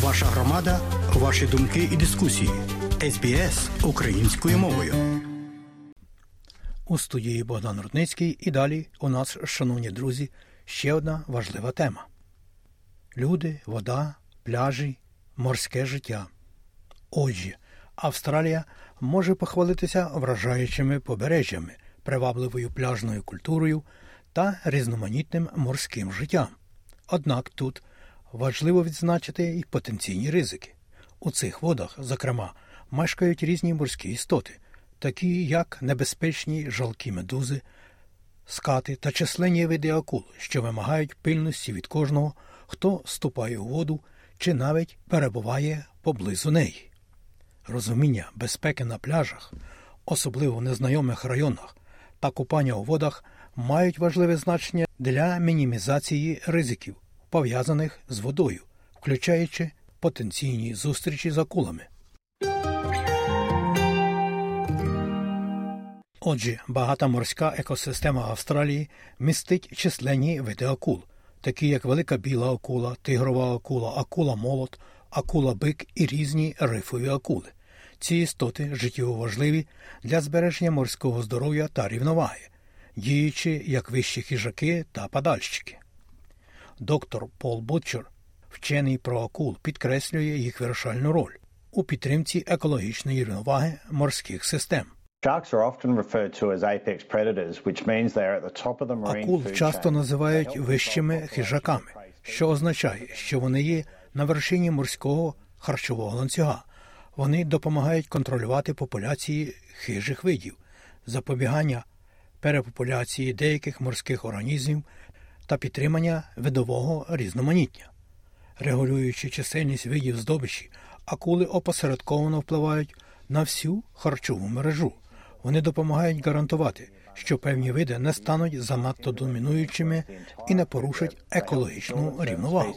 Ваша громада, ваші думки і дискусії. СБС українською мовою. У студії Богдан Рудницький і далі у нас, шановні друзі, ще одна важлива тема: люди, вода, пляжі, морське життя. Отже, Австралія може похвалитися вражаючими побережжями, привабливою пляжною культурою та різноманітним морським життям. Однак тут важливо відзначити і потенційні ризики. У цих водах, зокрема, мешкають різні морські істоти, такі як небезпечні жалкі медузи, скати та численні види акул, що вимагають пильності від кожного, хто ступає у воду чи навіть перебуває поблизу неї. Розуміння безпеки на пляжах, особливо в незнайомих районах, та купання у водах мають важливе значення для мінімізації ризиків, пов'язаних з водою, включаючи потенційні зустрічі з акулами. Отже, багата морська екосистема Австралії містить численні види акул, такі як велика біла акула, тигрова акула, акула молот, акула бик і різні рифові акули. Ці істоти життєво важливі для збереження морського здоров'я та рівноваги, діючи як вищі хижаки та падальщики. Доктор Пол Бутчер, вчений про акул, підкреслює їх вирішальну роль у підтримці екологічної рівноваги морських систем. Акул часто називають вищими хижаками, що означає, що вони є на вершині морського харчового ланцюга. Вони допомагають контролювати популяції хижих видів, запобігання перепопуляції деяких морських організмів та підтримання видового різноманіття. Регулюючи чисельність видів здобичі, акули опосередковано впливають на всю харчову мережу. Вони допомагають гарантувати, що певні види не стануть занадто домінуючими і не порушать екологічну рівновагу.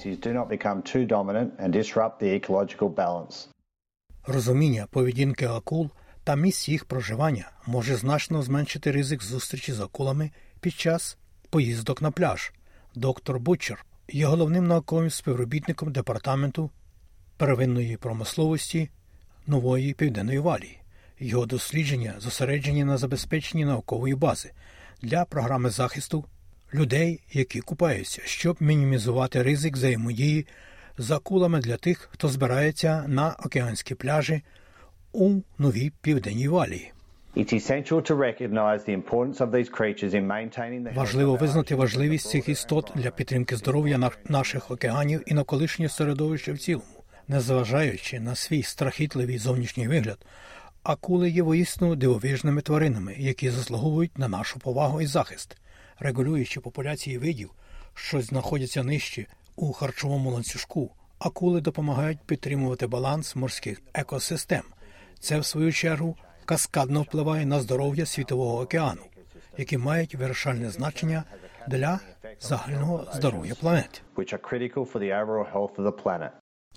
Розуміння поведінки акул та місць їх проживання може значно зменшити ризик зустрічі з акулами під час поїздок на пляж. Доктор Бутчер є головним науковим співробітником департаменту первинної промисловості нової південної валії. Його дослідження зосереджені на забезпеченні наукової бази для програми захисту людей, які купаються, щоб мінімізувати ризик взаємодії з акулами для тих, хто збирається на океанські пляжі у новій південній валії. Важливо визнати важливість цих істот для підтримки здоров'я наших океанів і навколишнього середовища в цілому, незважаючи на свій страхітливий зовнішній вигляд. Акули є воїсно дивовижними тваринами, які заслуговують на нашу повагу і захист, регулюючи популяції видів, що знаходяться нижче у харчовому ланцюжку. Акули допомагають підтримувати баланс морських екосистем. Це, в свою чергу, каскадно впливає на здоров'я світового океану, які мають вирішальне значення для загального здоров'я планети.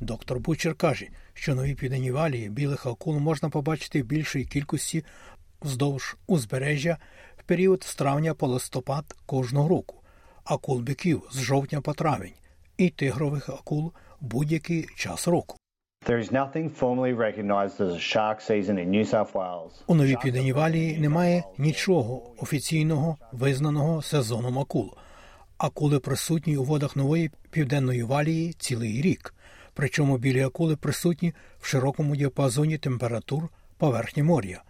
Доктор Бучер каже, що нові південні валії білих акул можна побачити в більшій кількості вздовж узбережжя в період з травня по листопад кожного року, акул биків з жовтня по травень і тигрових акул будь-який час року. У новій південній валії немає нічого офіційного визнаного сезоном акул. Акули присутні у водах нової південної валії цілий рік. Причому білі акули присутні в широкому діапазоні температур поверхні моря,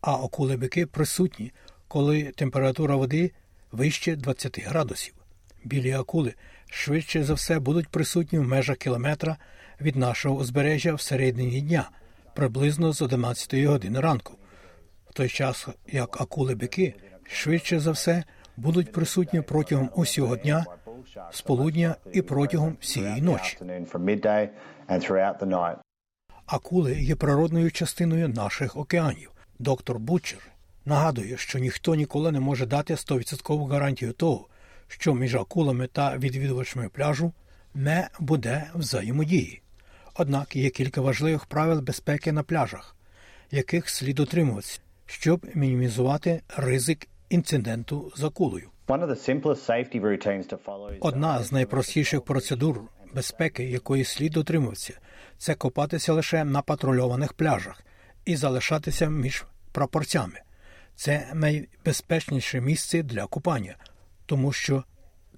а акули бики присутні, коли температура води вище 20 градусів. Білі акули швидше за все будуть присутні в межах кілометра від нашого узбережжя в середині дня, приблизно з 11 години ранку, в той час як акули бики швидше за все будуть присутні протягом усього дня з полудня і протягом всієї ночі. Акули є природною частиною наших океанів. Доктор Бутчер нагадує, що ніхто ніколи не може дати 100% гарантію того, що між акулами та відвідувачами пляжу не буде взаємодії. Однак є кілька важливих правил безпеки на пляжах, яких слід дотримуватися, щоб мінімізувати ризик інциденту з акулою. Одна з найпростіших процедур безпеки, якої слід дотримуватися, це копатися лише на патрульованих пляжах і залишатися між прапорцями. Це найбезпечніше місце для купання, тому що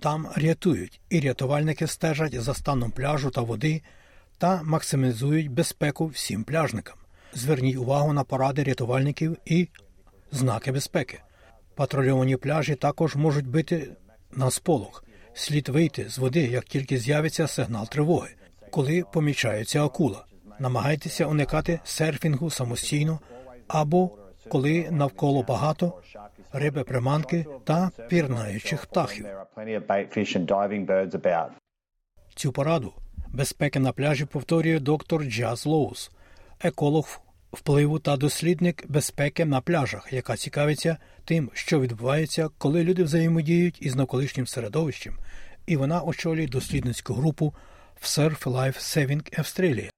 там рятують, і рятувальники стежать за станом пляжу та води та максимізують безпеку всім пляжникам. Зверніть увагу на поради рятувальників і знаки безпеки. Патрульовані пляжі також можуть бити на сполох. Слід вийти з води, як тільки з'явиться сигнал тривоги, коли помічається акула. Намагайтеся уникати серфінгу самостійно або коли навколо багато риби приманки та пірнаючих птахів. Цю пораду безпеки на пляжі повторює доктор Джаз Лоус, еколог впливу та дослідник безпеки на пляжах, яка цікавиться тим, що відбувається, коли люди взаємодіють із навколишнім середовищем, і вона очолює дослідницьку групу в Surf Life Saving Australia.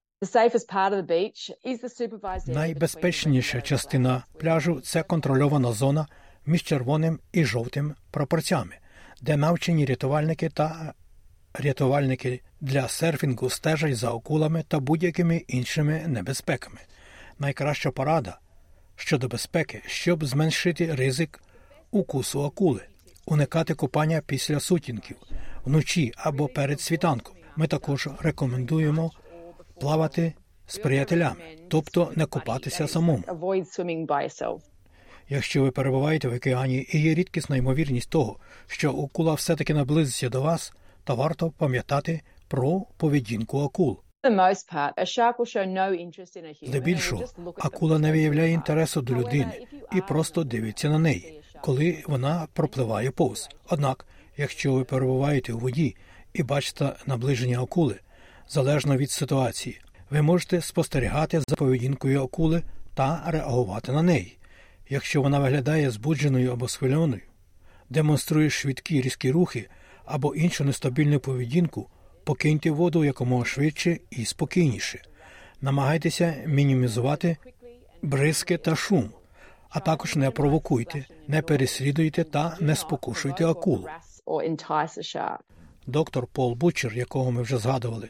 Найбезпечніша частина пляжу це контрольована зона між червоним і жовтим прапорцями, де навчені рятувальники та рятувальники для серфінгу стежать за акулами та будь-якими іншими небезпеками. Найкраща порада щодо безпеки, щоб зменшити ризик укусу акули, уникати купання після сутінків, вночі або перед світанком. Ми також рекомендуємо плавати з приятелями, тобто не купатися самому. Якщо ви перебуваєте в океані і є рідкісна ймовірність того, що акула все-таки наблизиться до вас, то варто пам'ятати про поведінку акул. Здебільшого акула не виявляє інтересу до людини і просто дивиться на неї, коли вона пропливає повз. Однак, якщо ви перебуваєте у воді і бачите наближення акули, залежно від ситуації, ви можете спостерігати за поведінкою акули та реагувати на неї. Якщо вона виглядає збудженою або схвильоною, демонструє швидкі різкі рухи або іншу нестабільну поведінку, покиньте воду якомога швидше і спокійніше. Намагайтеся мінімізувати бризки та шум, а також не провокуйте, не переслідуйте та не спокушуйте акулу. Доктор Пол Бучер, якого ми вже згадували,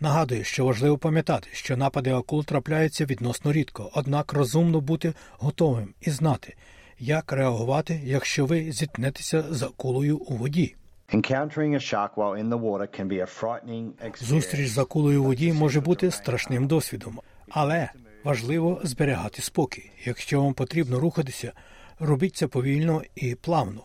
нагадує, що важливо пам'ятати, що напади акул трапляються відносно рідко, однак розумно бути готовим і знати, як реагувати, якщо ви зіткнетеся з акулою у воді. Зустріч з акулою у воді може бути страшним досвідом, але важливо зберігати спокій. Якщо вам потрібно рухатися, робіть це повільно і плавно.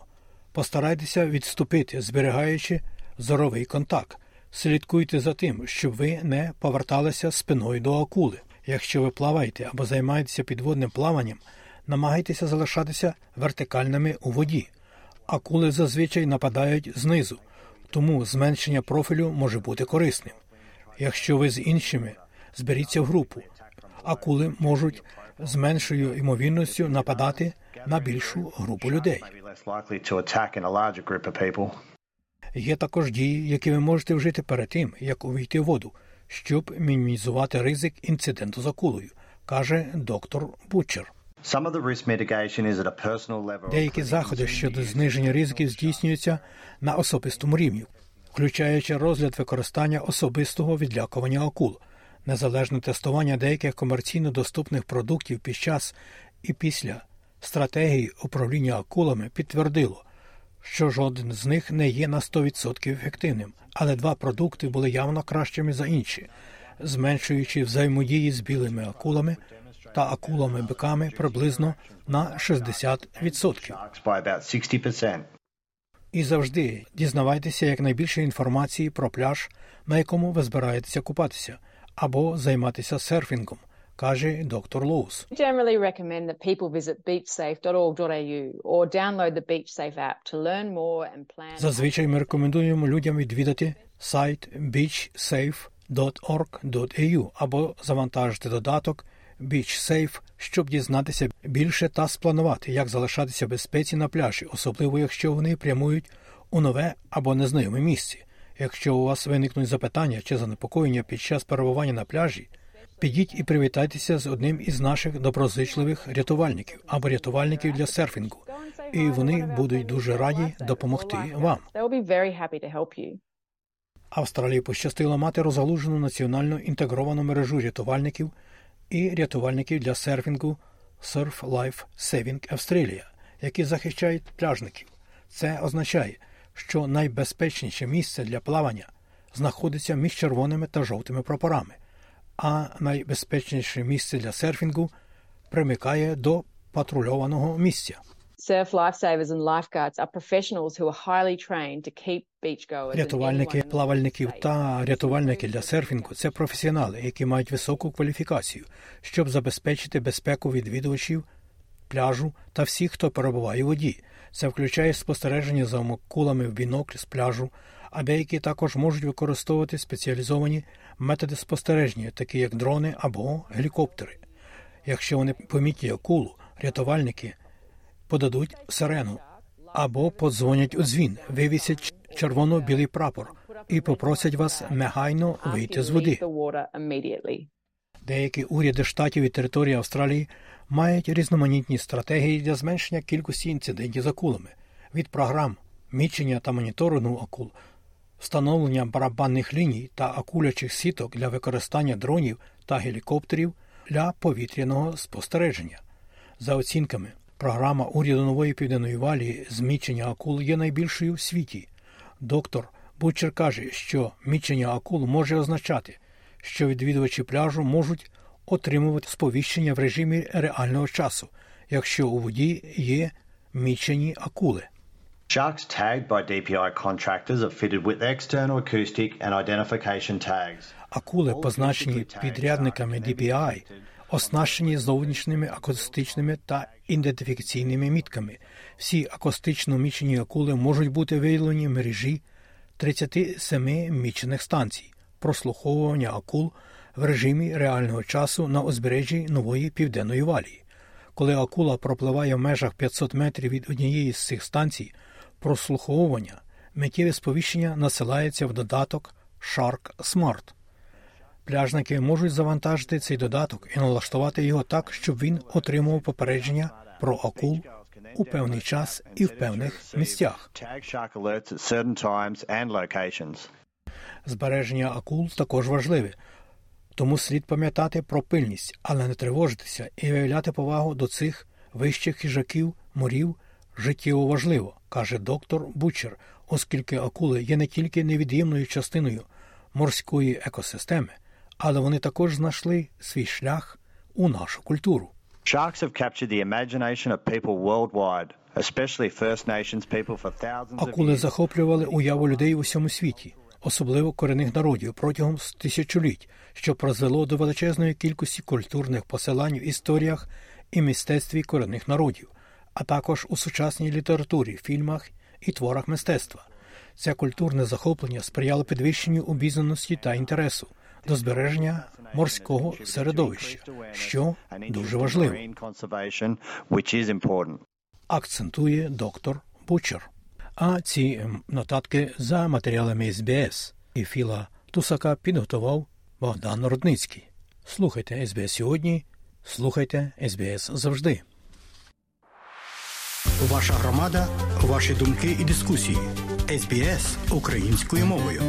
Постарайтеся відступити, зберігаючи зоровий контакт. Слідкуйте за тим, щоб ви не поверталися спиною до акули. Якщо ви плаваєте або займаєтеся підводним плаванням, намагайтеся залишатися вертикальними у воді. Акули зазвичай нападають знизу, тому зменшення профілю може бути корисним. Якщо ви з іншими зберіться в групу, акули можуть з меншою ймовірністю нападати на більшу групу людей. Є також дії, які ви можете вжити перед тим, як увійти в воду, щоб мінімізувати ризик інциденту з акулою, каже доктор Бучер. Деякі заходи щодо зниження ризиків здійснюються на особистому рівні, включаючи розгляд використання особистого відлякування акул, незалежне тестування деяких комерційно доступних продуктів під час і після. Стратегії управління акулами підтвердило, що жоден з них не є на 100% ефективним, але два продукти були явно кращими за інші, зменшуючи взаємодії з білими акулами та акулами-биками приблизно на 60%. І завжди дізнавайтеся якнайбільше інформації про пляж, на якому ви збираєтеся купатися, або займатися серфінгом. Каже доктор Лоус. Зазвичай ми рекомендуємо людям відвідати сайт beachsafe.org.au або завантажити додаток BeachSafe, щоб дізнатися більше та спланувати, як залишатися в безпеці на пляжі, особливо якщо вони прямують у нове або незнайоме місце. Якщо у вас виникнуть запитання чи занепокоєння під час перебування на пляжі, підіть і привітайтеся з одним із наших доброзичливих рятувальників або рятувальників для серфінгу, і вони будуть дуже раді допомогти вам. Австралії пощастило мати розгалужену національну інтегровану мережу рятувальників і рятувальників для серфінгу Surf Life Saving Australia, які захищають пляжників. Це означає, що найбезпечніше місце для плавання знаходиться між червоними та жовтими прапорами, а найбезпечніше місце для серфінгу примикає до патрульованого місця. Surf lifesavers and lifeguards are professionals who are highly trained to keep Рятувальники, плавальників та рятувальники для серфінгу це професіонали, які мають високу кваліфікацію, щоб забезпечити безпеку відвідувачів пляжу та всіх, хто перебуває у воді. Це включає спостереження за акулами в бінокль з пляжу, а деякі також можуть використовувати спеціалізовані методи спостереження, такі як дрони або гелікоптери. Якщо вони помітять акулу, рятувальники подадуть сирену або подзвонять у дзвін, вивісять червоно-білий прапор і попросять вас негайно вийти з води. Деякі уряди штатів і території Австралії мають різноманітні стратегії для зменшення кількості інцидентів з акулами від програм мічення та моніторингу акул, встановлення барабанних ліній та акулячих сіток для використання дронів та гелікоптерів для повітряного спостереження. За оцінками, програма уряду нової південної валії з мічення акул є найбільшою в світі. Доктор Бучер каже, що мічення акул може означати, що відвідувачі пляжу можуть отримувати сповіщення в режимі реального часу, якщо у воді є мічені акули. Sharks tagged by DPI contractors are fitted with external acoustic and identification tags. Акули, позначені підрядниками DPI, оснащені зовнішніми акустичними та ідентифікаційними мітками. Всі акустично мічені акули можуть бути виявлені в мережі 37 мічених станцій прослуховування акул в режимі реального часу на узбережжі нової південної валії. Коли акула пропливає в межах 500 метрів від однієї з цих станцій, прослуховування миттєве сповіщення насилається в додаток Shark Smart. Пляжники можуть завантажити цей додаток і налаштувати його так, щоб він отримував попередження про акул у певний час і в певних місцях. Збереження акул також важливе, тому слід пам'ятати про пильність, але не тривожитися і виявляти повагу до цих вищих хижаків, морів життєво важливо, каже доктор Бучер, оскільки акули є не тільки невід'ємною частиною морської екосистеми, але вони також знайшли свій шлях у нашу культуру. Sharks have captured the imagination of people worldwide, especially First Nations people for thousands of Акули захоплювали уяву людей у всьому світі, особливо корінних народів протягом тисячоліть, що призвело до величезної кількості культурних посилань в історіях і мистецтві корінних народів, а також у сучасній літературі, фільмах і творах мистецтва. Це культурне захоплення сприяло підвищенню обізнаності та інтересу до збереження морського середовища, що дуже важливо. Акцентує доктор Бучер. А ці ем, нотатки за матеріалами СБС і Філа Тусака підготував Богдан Рудницький. Слухайте СБС сьогодні, слухайте СБС завжди. Ваша громада, ваші думки і дискусії. СБС українською мовою.